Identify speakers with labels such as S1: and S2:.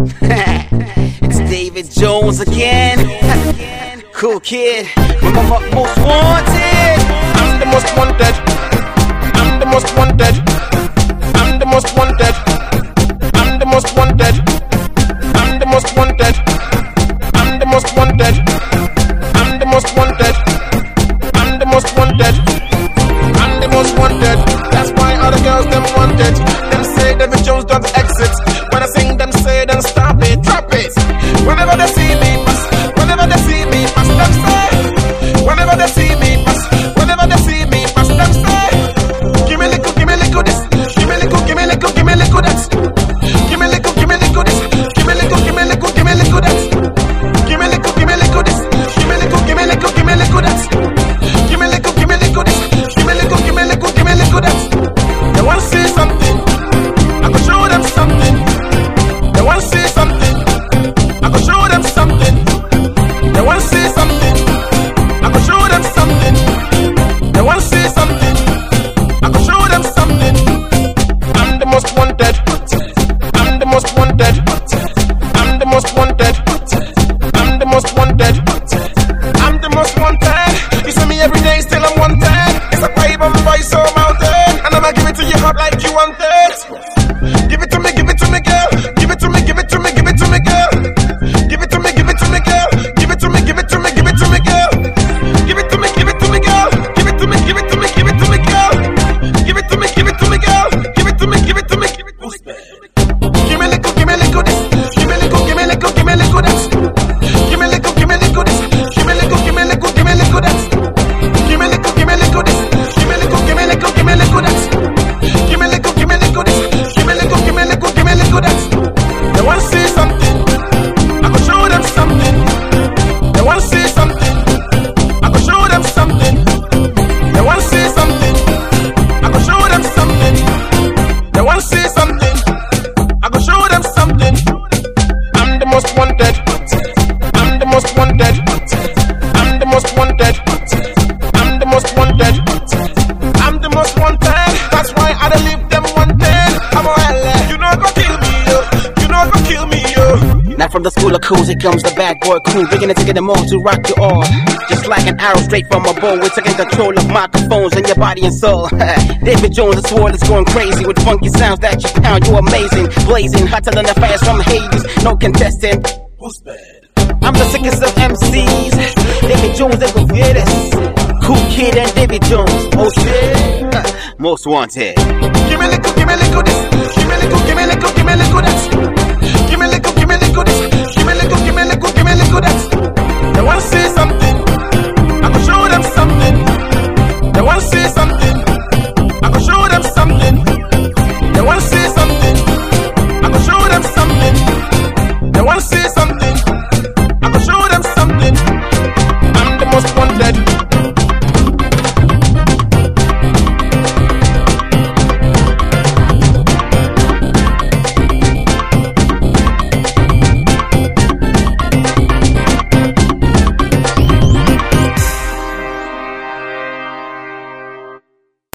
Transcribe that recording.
S1: it's David Jones again. cool kid,
S2: I'm the most wanted. I'm the most wanted. I'm the most wanted.
S1: Now from the school of cool, it comes the bad boy crew. bringing it to get them all to rock you all. Just like an arrow straight from a bow, we're taking control of microphones and your body and soul. David Jones, the sword is going crazy with funky sounds that you pound. You're amazing, blazing, hotter than the fast from Hades. No contestant. Who's bad? I'm the sickest of MCs. David Jones, they go get us. Cool kid and David Jones. Oh shit. Most wanted.
S2: Give me a little, give me a little, this. Give me a little, give me